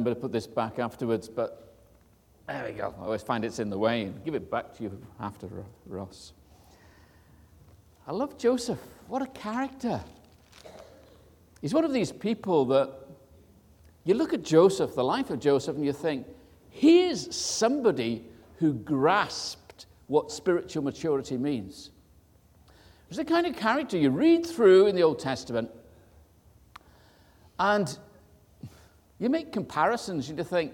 remember to put this back afterwards, but there we go. I always find it's in the way. and Give it back to you after, Ross. I love Joseph. What a character. He's one of these people that you look at Joseph, the life of Joseph, and you think, here's somebody who grasped what spiritual maturity means. It's the kind of character you read through in the Old Testament, and you make comparisons, and you think,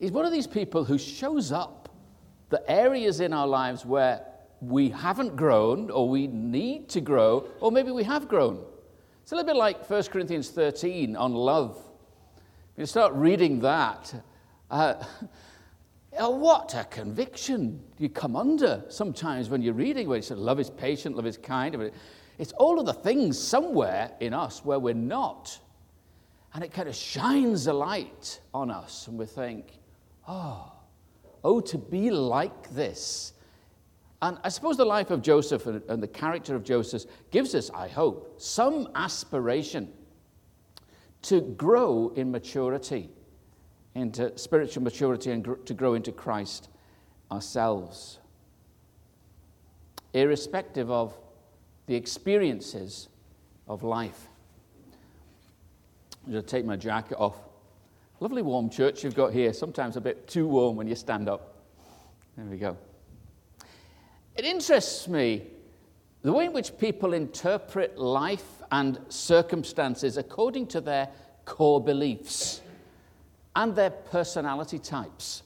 he's one of these people who shows up the areas in our lives where we haven't grown, or we need to grow, or maybe we have grown. It's a little bit like 1 Corinthians 13 on love. You start reading that. Uh, oh, what a conviction you come under sometimes when you're reading where you say love is patient, love is kind. It's all of the things somewhere in us where we're not. And it kind of shines a light on us, and we think, oh, oh, to be like this. And I suppose the life of Joseph and the character of Joseph gives us, I hope, some aspiration to grow in maturity, into spiritual maturity, and to grow into Christ ourselves, irrespective of the experiences of life. I'm going to take my jacket off. Lovely warm church you've got here, sometimes a bit too warm when you stand up. There we go. It interests me the way in which people interpret life and circumstances according to their core beliefs and their personality types.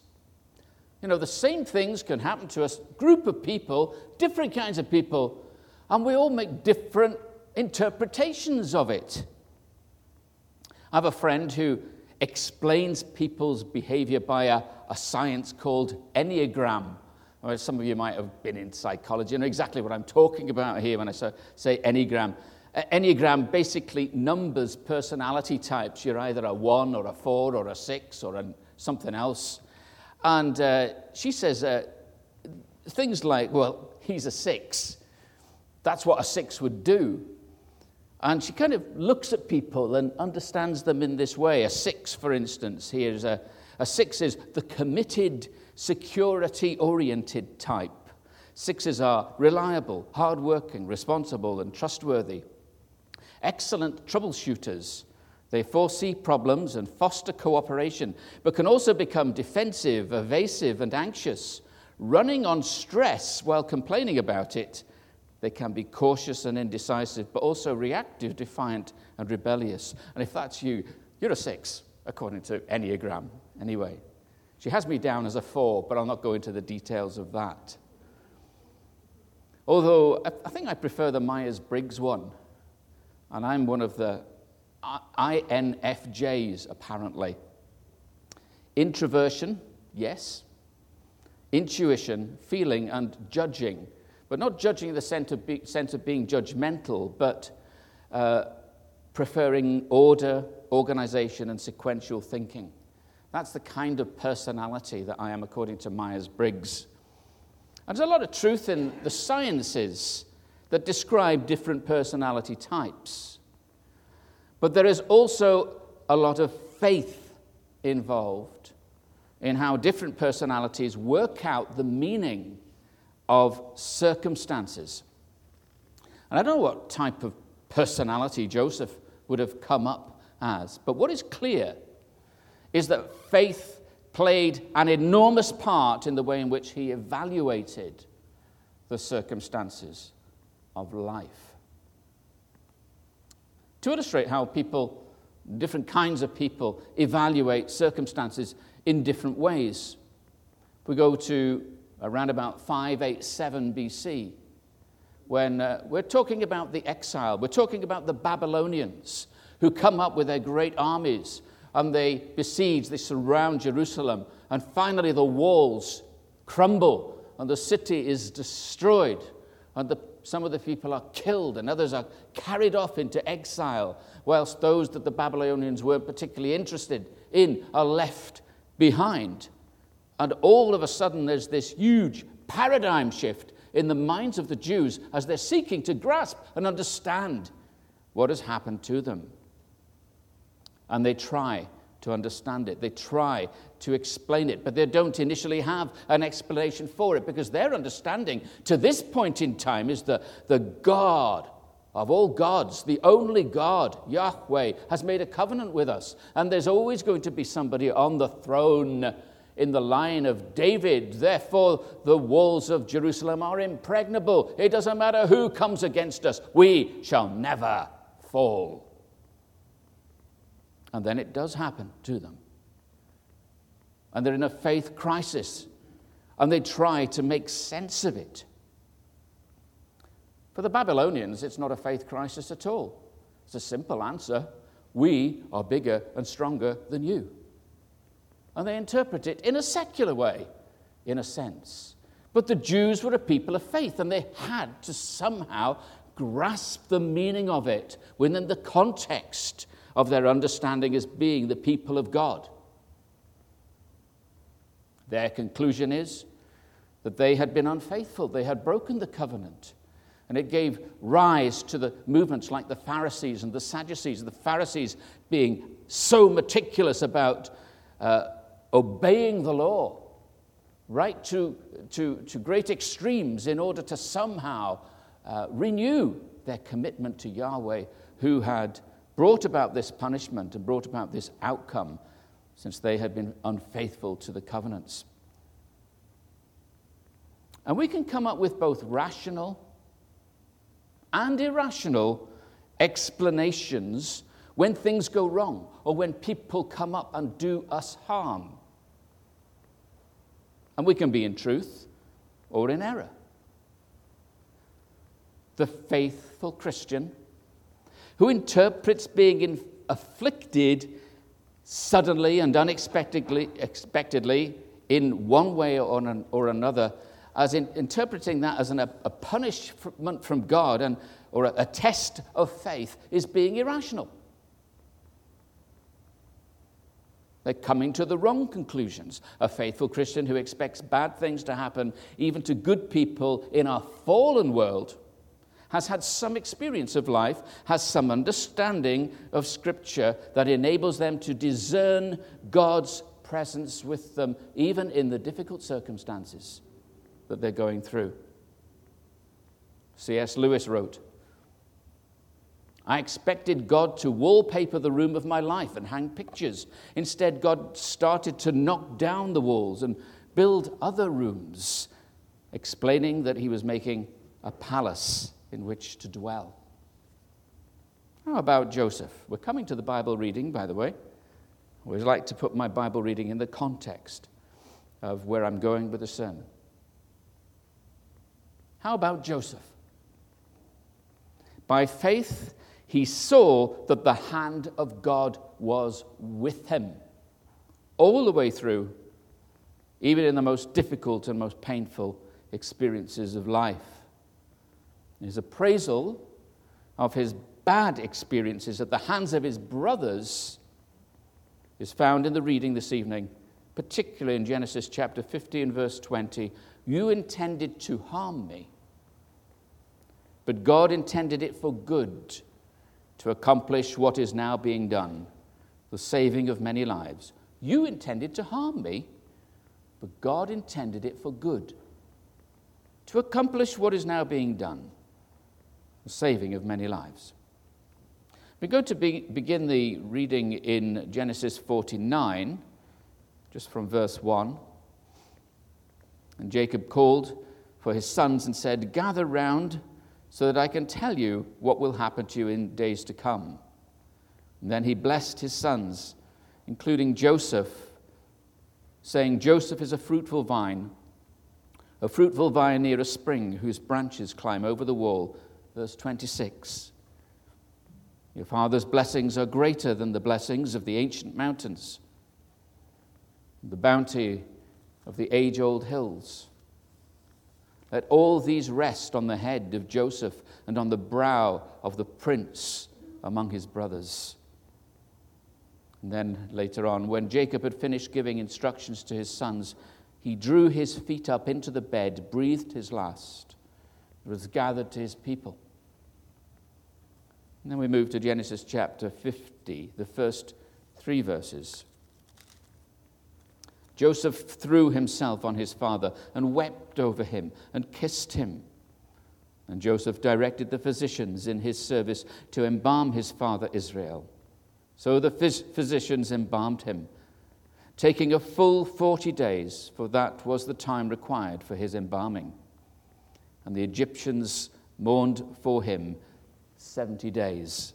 You know, the same things can happen to us, group of people, different kinds of people, and we all make different interpretations of it. I have a friend who explains people's behavior by a, a science called Enneagram. Well, some of you might have been in psychology and know exactly what I'm talking about here when I say Enneagram. Enneagram basically numbers personality types. You're either a one or a four or a six or a something else. And uh, she says uh, things like, well, he's a six. That's what a six would do. And she kind of looks at people and understands them in this way. A six, for instance, here's a, a six is the committed, security oriented type. Sixes are reliable, hardworking, responsible, and trustworthy. Excellent troubleshooters. They foresee problems and foster cooperation, but can also become defensive, evasive, and anxious, running on stress while complaining about it they can be cautious and indecisive, but also reactive, defiant, and rebellious. And if that's you, you're a six, according to Enneagram, anyway. She has me down as a four, but I'll not go into the details of that. Although I think I prefer the Myers Briggs one, and I'm one of the INFJs, apparently. Introversion, yes. Intuition, feeling, and judging but not judging the sense of, be, sense of being judgmental, but uh, preferring order, organization, and sequential thinking. That's the kind of personality that I am, according to Myers Briggs. And there's a lot of truth in the sciences that describe different personality types. But there is also a lot of faith involved in how different personalities work out the meaning of circumstances. And I don't know what type of personality Joseph would have come up as, but what is clear is that faith played an enormous part in the way in which he evaluated the circumstances of life. To illustrate how people, different kinds of people, evaluate circumstances in different ways, we go to around about 587 BC, when uh, we're talking about the exile, we're talking about the Babylonians who come up with their great armies and they besiege, they surround Jerusalem, and finally the walls crumble and the city is destroyed, and the, some of the people are killed and others are carried off into exile, whilst those that the Babylonians weren't particularly interested in are left behind. And all of a sudden, there's this huge paradigm shift in the minds of the Jews as they're seeking to grasp and understand what has happened to them. And they try to understand it. They try to explain it, but they don't initially have an explanation for it because their understanding to this point in time is that the God of all gods, the only God, Yahweh, has made a covenant with us. And there's always going to be somebody on the throne in the line of David. Therefore, the walls of Jerusalem are impregnable. It doesn't matter who comes against us, we shall never fall. And then it does happen to them. And they're in a faith crisis, and they try to make sense of it. For the Babylonians, it's not a faith crisis at all. It's a simple answer we are bigger and stronger than you. And they interpret it in a secular way, in a sense. But the Jews were a people of faith, and they had to somehow grasp the meaning of it within the context of their understanding as being the people of God. Their conclusion is that they had been unfaithful, they had broken the covenant. And it gave rise to the movements like the Pharisees and the Sadducees, the Pharisees being so meticulous about uh, obeying the law, right to, to, to great extremes in order to somehow uh, renew their commitment to Yahweh, who had brought about this punishment and brought about this outcome since they had been unfaithful to the covenants. And we can come up with both rational and irrational explanations when things go wrong or when people come up and do us harm. And we can be in truth or in error. The faithful Christian who interprets being in, afflicted suddenly and unexpectedly expectedly in one way or, an, or another as in, interpreting that as an, a, punishment from God and, or a, a test of faith is being irrational. They're coming to the wrong conclusions. A faithful Christian who expects bad things to happen, even to good people in our fallen world, has had some experience of life, has some understanding of Scripture that enables them to discern God's presence with them, even in the difficult circumstances that they're going through. C.S. Lewis wrote, I expected God to wallpaper the room of my life and hang pictures. Instead, God started to knock down the walls and build other rooms, explaining that He was making a palace in which to dwell. How about Joseph? We're coming to the Bible reading, by the way. I always like to put my Bible reading in the context of where I'm going with the sermon. How about Joseph? By faith, he saw that the hand of God was with him all the way through, even in the most difficult and most painful experiences of life. His appraisal of his bad experiences at the hands of his brothers is found in the reading this evening, particularly in Genesis chapter 50 and verse 20. You intended to harm me, but God intended it for good to accomplish what is now being done, the saving of many lives. You intended to harm me, but God intended it for good to accomplish what is now being done the saving of many lives. We're going to be, begin the reading in Genesis 49, just from verse 1. And Jacob called for his sons and said, Gather round so that I can tell you what will happen to you in days to come. And then he blessed his sons, including Joseph, saying, Joseph is a fruitful vine, a fruitful vine near a spring whose branches climb over the wall verse 26. Your father's blessings are greater than the blessings of the ancient mountains, the bounty of the age old hills. Let all these rest on the head of Joseph and on the brow of the prince among his brothers. And then later on, when Jacob had finished giving instructions to his sons, he drew his feet up into the bed, breathed his last, was gathered to his people. And then we move to Genesis chapter 50, the first three verses. Joseph threw himself on his father and wept over him and kissed him. And Joseph directed the physicians in his service to embalm his father Israel. So the phys- physicians embalmed him, taking a full 40 days, for that was the time required for his embalming. And the Egyptians mourned for him 70 days.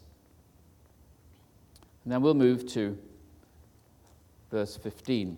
And then we'll move to verse 15.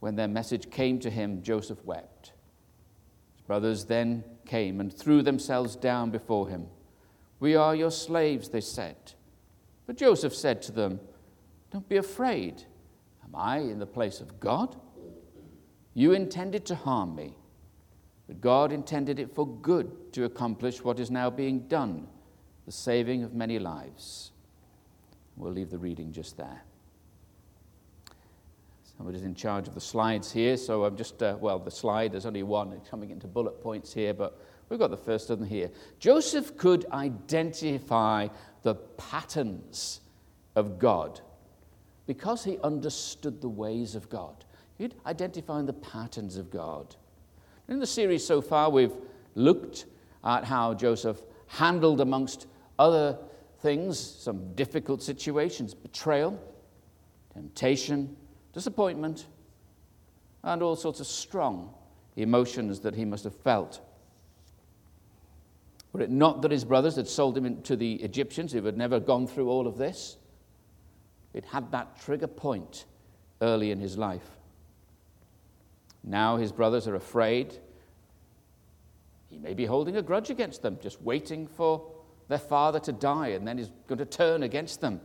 when their message came to him, Joseph wept. His brothers then came and threw themselves down before him. We are your slaves, they said. But Joseph said to them, Don't be afraid. Am I in the place of God? You intended to harm me, but God intended it for good to accomplish what is now being done, the saving of many lives. We'll leave the reading just there. Somebody's in charge of the slides here, so I'm just, uh, well, the slide, there's only one, coming into bullet points here, but we've got the first of them here. Joseph could identify the patterns of God because he understood the ways of God. He'd identify the patterns of God. In the series so far, we've looked at how Joseph handled, amongst other things, some difficult situations betrayal, temptation, disappointment, and all sorts of strong emotions that he must have felt. Were it not that his brothers had sold him to the Egyptians, who had never gone through all of this, it had that trigger point early in his life. Now his brothers are afraid. He may be holding a grudge against them, just waiting for their father to die, and then he's going to turn against them.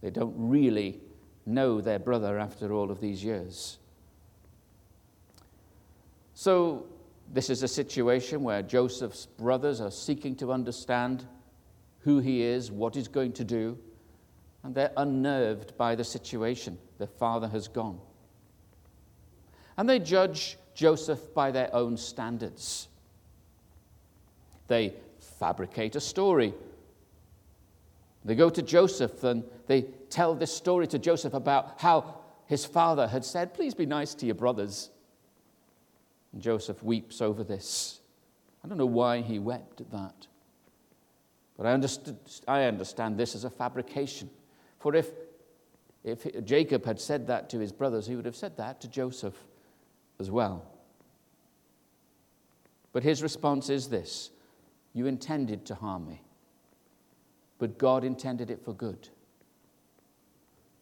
They don't really know their brother after all of these years. So, this is a situation where Joseph's brothers are seeking to understand who he is, what he's going to do, and they're unnerved by the situation. Their father has gone. And they judge Joseph by their own standards. They fabricate a story. They go to Joseph and they tell this story to Joseph about how his father had said, Please be nice to your brothers. And Joseph weeps over this. I don't know why he wept at that. But I, understood, I understand this as a fabrication. For if, if Jacob had said that to his brothers, he would have said that to Joseph as well. But his response is this You intended to harm me, but God intended it for good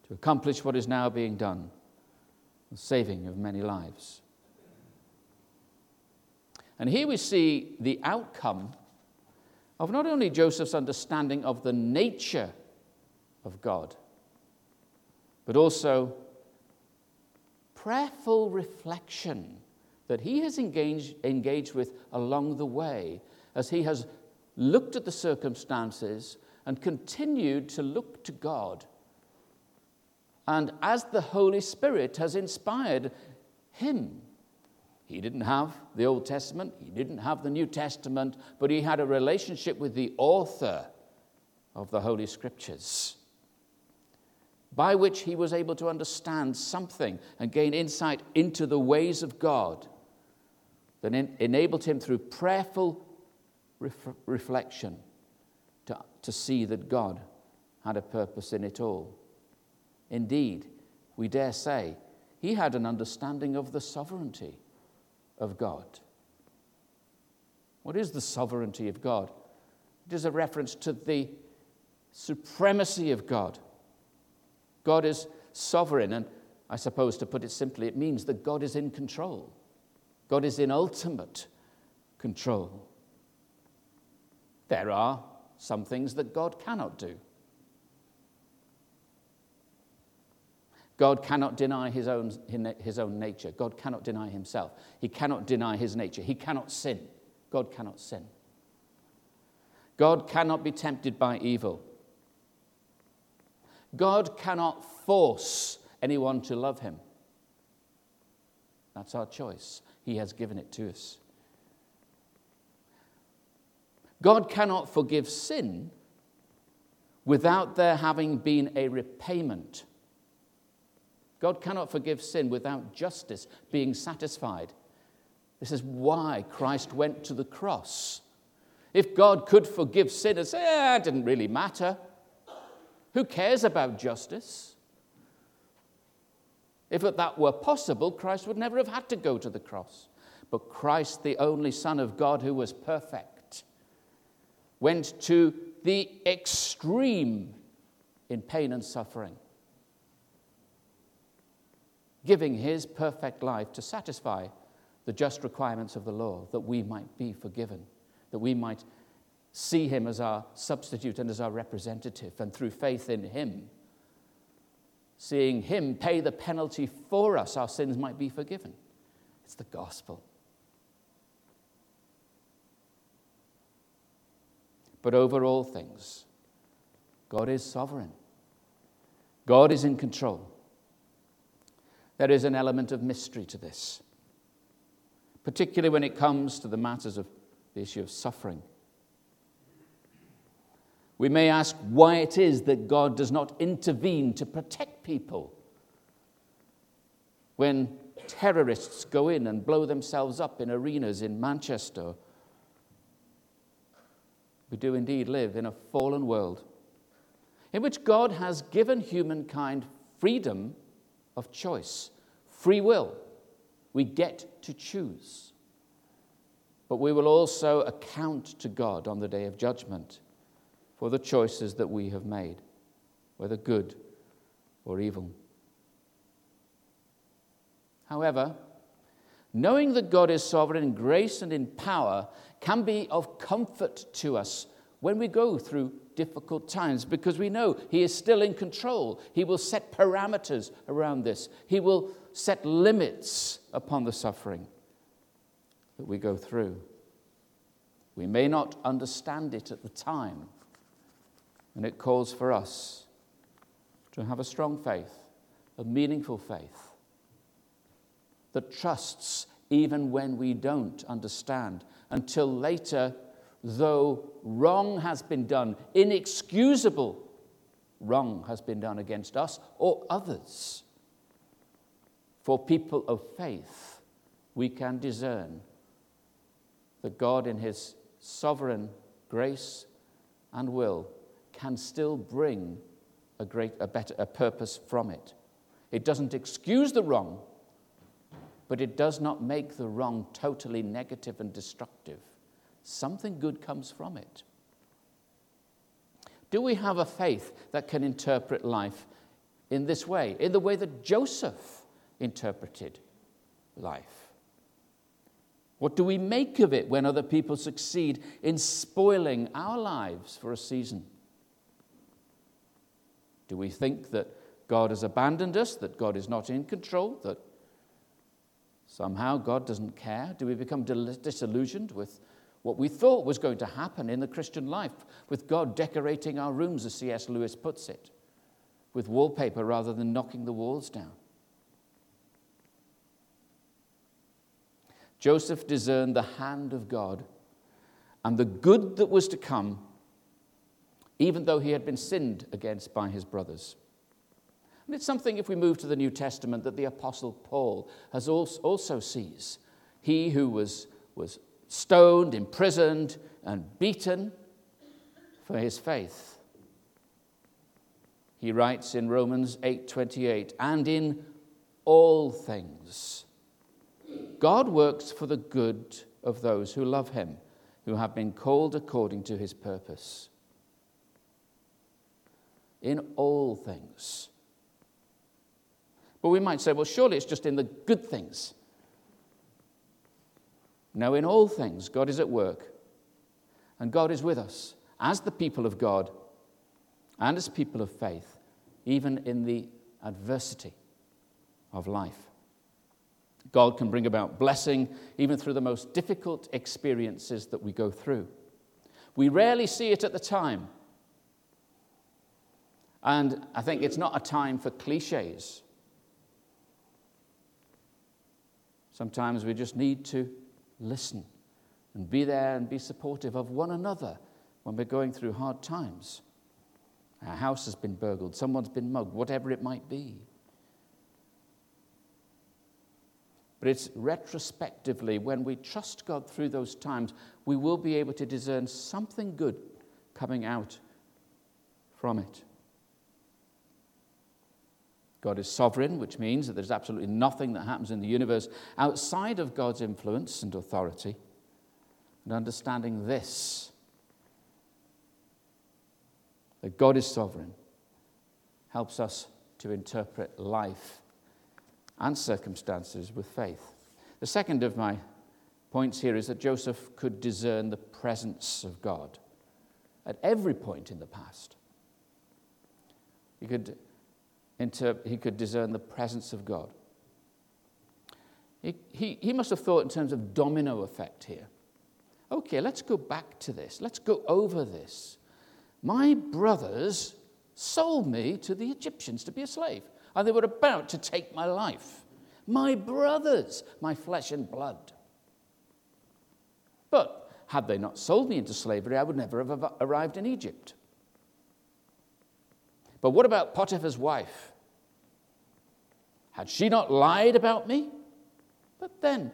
to accomplish what is now being done the saving of many lives. And here we see the outcome of not only Joseph's understanding of the nature of God, but also prayerful reflection that he has engaged, engaged with along the way as he has looked at the circumstances and continued to look to God. And as the Holy Spirit has inspired him, he didn't have the Old Testament, he didn't have the New Testament, but he had a relationship with the author of the Holy Scriptures by which he was able to understand something and gain insight into the ways of God that enabled him through prayerful ref- reflection to, see that God had a purpose in it all. Indeed, we dare say he had an understanding of the sovereignty of God. What is the sovereignty of God? It is a reference to the supremacy of God God is sovereign, and I suppose to put it simply, it means that God is in control. God is in ultimate control. There are some things that God cannot do. God cannot deny his own, his own nature. God cannot deny himself. He cannot deny his nature. He cannot sin. God cannot sin. God cannot be tempted by evil. God cannot force anyone to love him. That's our choice. He has given it to us. God cannot forgive sin without there having been a repayment. God cannot forgive sin without justice being satisfied. This is why Christ went to the cross. If God could forgive sin eh, it didn't really matter, who cares about justice? If that were possible, Christ would never have had to go to the cross. But Christ, the only Son of God who was perfect, went to the extreme in pain and suffering, giving his perfect life to satisfy the just requirements of the law, that we might be forgiven, that we might see him as our substitute and as our representative, and through faith in him, seeing him pay the penalty for us, our sins might be forgiven. It's the gospel. But over all things, God is sovereign. God is in control. There is an element of mystery to this, particularly when it comes to the matters of the issue of suffering. We may ask why it is that God does not intervene to protect people when terrorists go in and blow themselves up in arenas in Manchester. We do indeed live in a fallen world in which God has given humankind freedom of choice, free will. We get to choose. But we will also account to God on the day of judgment for the choices that we have made, whether good or evil. However, knowing that God is sovereign in grace and in power can be of comfort to us when we go through difficult times because we know He is still in control. He will set parameters around this, He will set limits upon the suffering that we go through. We may not understand it at the time, and it calls for us to have a strong faith, a meaningful faith that trusts even when we don't understand, until later, though wrong has been done, inexcusable wrong has been done against us or others. For people of faith, we can discern that God, in His sovereign grace and will, can still bring a great, a better, a purpose from it. It doesn't excuse the wrong, but it does not make the wrong totally negative and destructive. Something good comes from it. Do we have a faith that can interpret life in this way, in the way that Joseph interpreted life? What do we make of it when other people succeed in spoiling our lives for a season? Do we think that God has abandoned us, that God is not in control, that somehow God doesn't care? Do we become disillusioned with what we thought was going to happen in the Christian life, with God decorating our rooms, as C.S. Lewis puts it, with wallpaper rather than knocking the walls down? Joseph discerned the hand of God and the good that was to come even though he had been sinned against by his brothers. And it's something, if we move to the New Testament, that the Apostle Paul has also sees. He who was, was stoned, imprisoned, and beaten for his faith. He writes in Romans 8:28, and in all things God works for the good of those who love him, who have been called according to his purpose in all things. But we might say, well, surely it's just in the good things. No, in all things, God is at work, and God is with us as the people of God and as people of faith, even in the adversity of life. God can bring about blessing even through the most difficult experiences that we go through. We rarely see it at the time. And I think it's not a time for cliches. Sometimes we just need to listen and be there and be supportive of one another when we're going through hard times. Our house has been burgled, someone's been mugged, whatever it might be. But it's retrospectively, when we trust God through those times, we will be able to discern something good coming out from it. God is sovereign, which means that there's absolutely nothing that happens in the universe outside of God's influence and authority. And understanding this, that God is sovereign, helps us to interpret life and circumstances with faith. The second of my points here is that Joseph could discern the presence of God at every point in the past. He could he could discern the presence of God. He, he, he must have thought in terms of domino effect here. Okay, let's go back to this. Let's go over this. My brothers sold me to the Egyptians to be a slave, and they were about to take my life. My brothers, my flesh and blood. But had they not sold me into slavery, I would never have arrived in Egypt. But what about Potiphar's wife? Had she not lied about me? But then,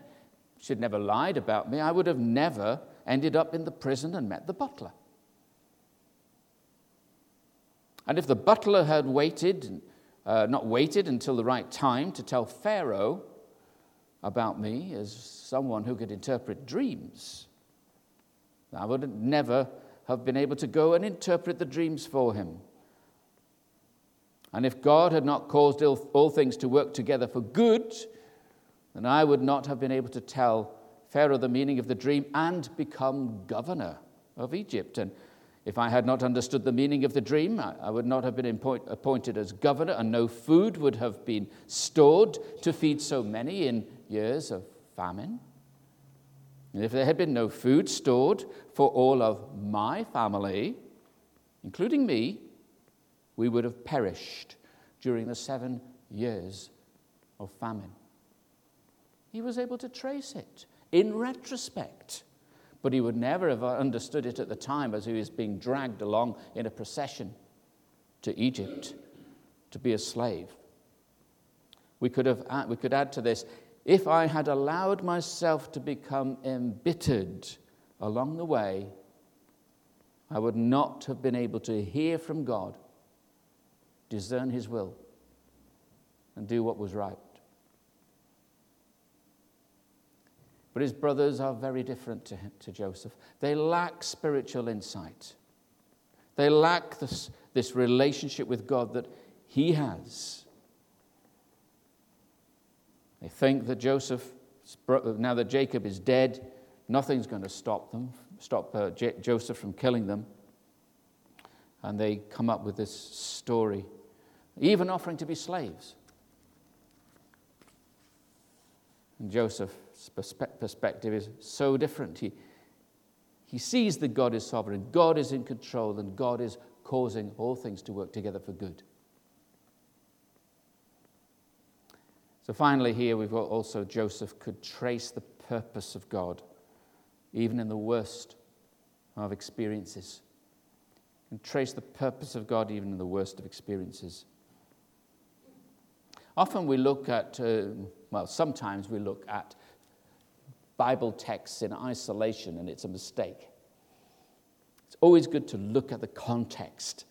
she'd never lied about me, I would have never ended up in the prison and met the butler. And if the butler had waited, uh, not waited until the right time to tell Pharaoh about me as someone who could interpret dreams, I would never have been able to go and interpret the dreams for him. And if God had not caused all things to work together for good, then I would not have been able to tell Pharaoh the meaning of the dream and become governor of Egypt. And if I had not understood the meaning of the dream, I would not have been appointed as governor, and no food would have been stored to feed so many in years of famine. And if there had been no food stored for all of my family, including me, we would have perished during the seven years of famine. He was able to trace it in retrospect, but he would never have understood it at the time as he was being dragged along in a procession to Egypt to be a slave. We could, have, uh, we could add to this if I had allowed myself to become embittered along the way, I would not have been able to hear from God discern his will, and do what was right. But his brothers are very different to, him, to Joseph. They lack spiritual insight. They lack this, this relationship with God that he has. They think that Joseph, now that Jacob is dead, nothing's going to stop them, stop uh, J- Joseph from killing them. And they come up with this story even offering to be slaves. And Joseph's perspective is so different. He, he sees that God is sovereign, God is in control, and God is causing all things to work together for good. So finally, here we've got also Joseph could trace the purpose of God, even in the worst of experiences. And trace the purpose of God even in the worst of experiences. Often we look at, uh, well, sometimes we look at Bible texts in isolation, and it's a mistake. It's always good to look at the context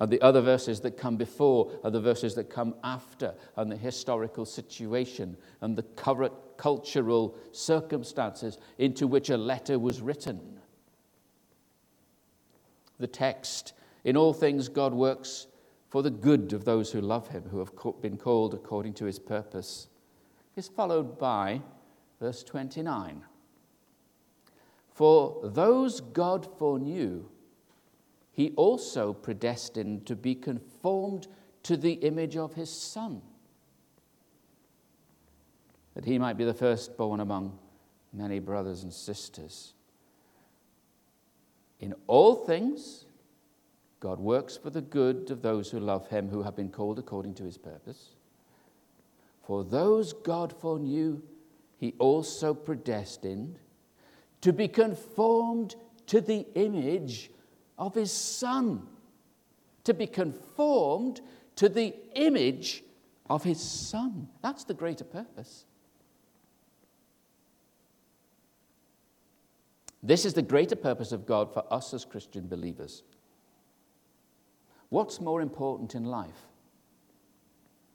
of the other verses that come before, and the verses that come after, and the historical situation, and the current cultural circumstances into which a letter was written. The text, in all things, God works for the good of those who love him, who have been called according to his purpose, is followed by verse 29. For those God foreknew, he also predestined to be conformed to the image of his Son, that he might be the firstborn among many brothers and sisters. In all things, God works for the good of those who love him, who have been called according to his purpose. For those God foreknew, he also predestined to be conformed to the image of his Son. To be conformed to the image of his Son. That's the greater purpose. This is the greater purpose of God for us as Christian believers. What's more important in life?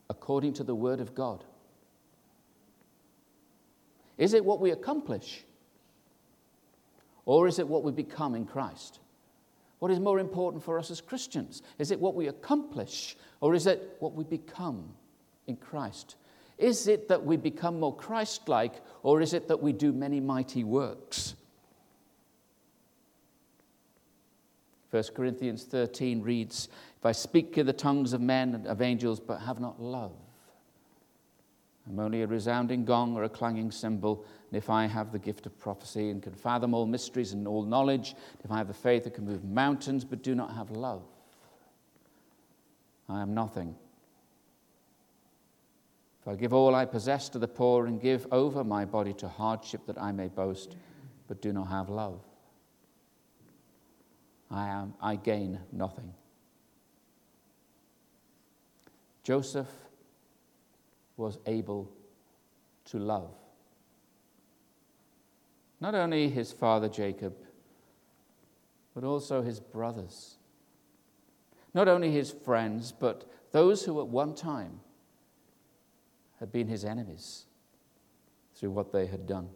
According to the Word of God. Is it what we accomplish? Or is it what we become in Christ? What is more important for us as Christians? Is it what we accomplish? Or is it what we become in Christ? Is it that we become more Christ like? Or is it that we do many mighty works? 1 Corinthians 13 reads, If I speak in the tongues of men and of angels, but have not love, I'm only a resounding gong or a clanging cymbal. And if I have the gift of prophecy and can fathom all mysteries and all knowledge, if I have the faith that can move mountains but do not have love, I am nothing. If I give all I possess to the poor and give over my body to hardship that I may boast, but do not have love, I, am, I gain nothing. Joseph was able to love. Not only his father Jacob, but also his brothers. Not only his friends, but those who at one time had been his enemies through what they had done.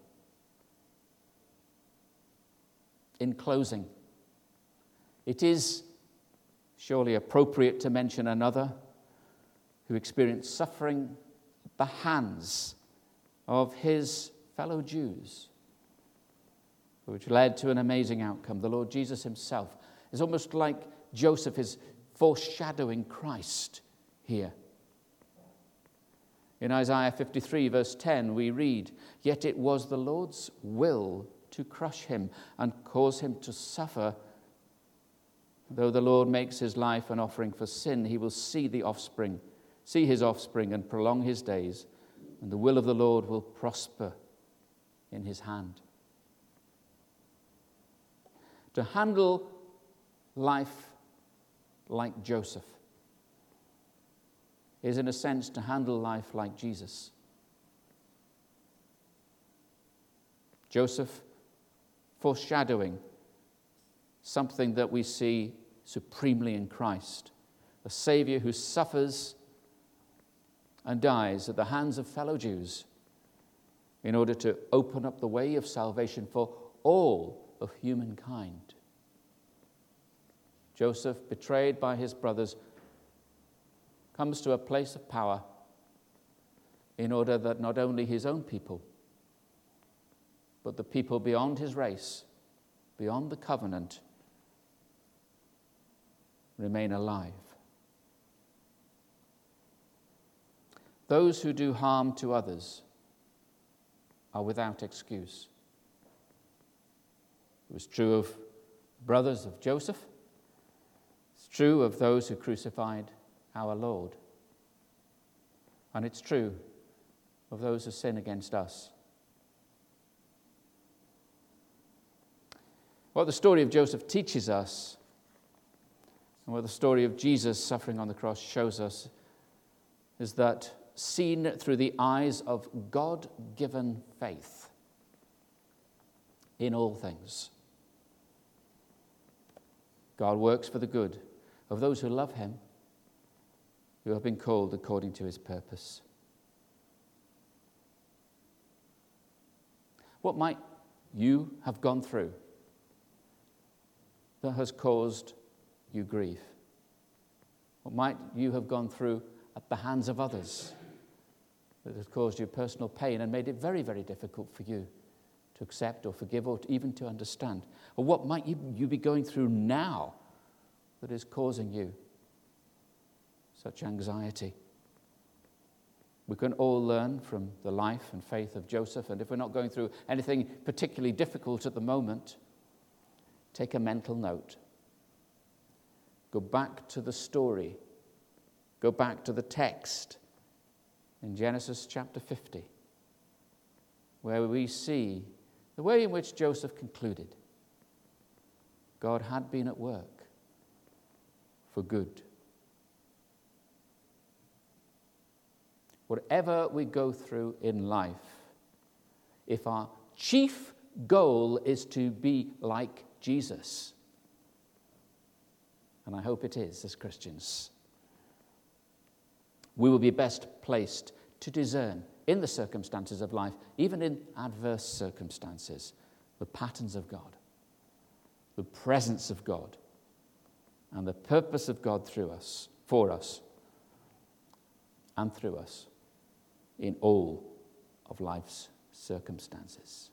In closing, it is surely appropriate to mention another who experienced suffering at the hands of his fellow Jews, which led to an amazing outcome. The Lord Jesus himself is almost like Joseph is foreshadowing Christ here. In Isaiah 53, verse 10, we read, Yet it was the Lord's will to crush him and cause him to suffer Though the Lord makes his life an offering for sin, he will see the offspring, see his offspring, and prolong his days, and the will of the Lord will prosper in his hand. To handle life like Joseph is, in a sense, to handle life like Jesus. Joseph foreshadowing something that we see supremely in Christ a Savior who suffers and dies at the hands of fellow Jews in order to open up the way of salvation for all of humankind. Joseph, betrayed by his brothers, comes to a place of power in order that not only his own people, but the people beyond his race, beyond the covenant, remain alive. Those who do harm to others are without excuse. It was true of brothers of Joseph. It's true of those who crucified our Lord. And it's true of those who sin against us. What the story of Joseph teaches us and what the story of Jesus suffering on the cross shows us is that seen through the eyes of God given faith in all things, God works for the good of those who love Him, who have been called according to His purpose. What might you have gone through that has caused you grieve? What might you have gone through at the hands of others that has caused you personal pain and made it very, very difficult for you to accept or forgive or to even to understand? Or what might you, be going through now that is causing you such anxiety? We can all learn from the life and faith of Joseph, and if we're not going through anything particularly difficult at the moment, take a mental note. Go back to the story, go back to the text in Genesis chapter 50, where we see the way in which Joseph concluded God had been at work for good. whatever we go through in life, if our chief goal is to be like Jesus, and I hope it is as Christians, we will be best placed to discern in the circumstances of life, even in adverse circumstances, the patterns of God, the presence of God, and the purpose of God through us, for us, and through us in all of life's circumstances.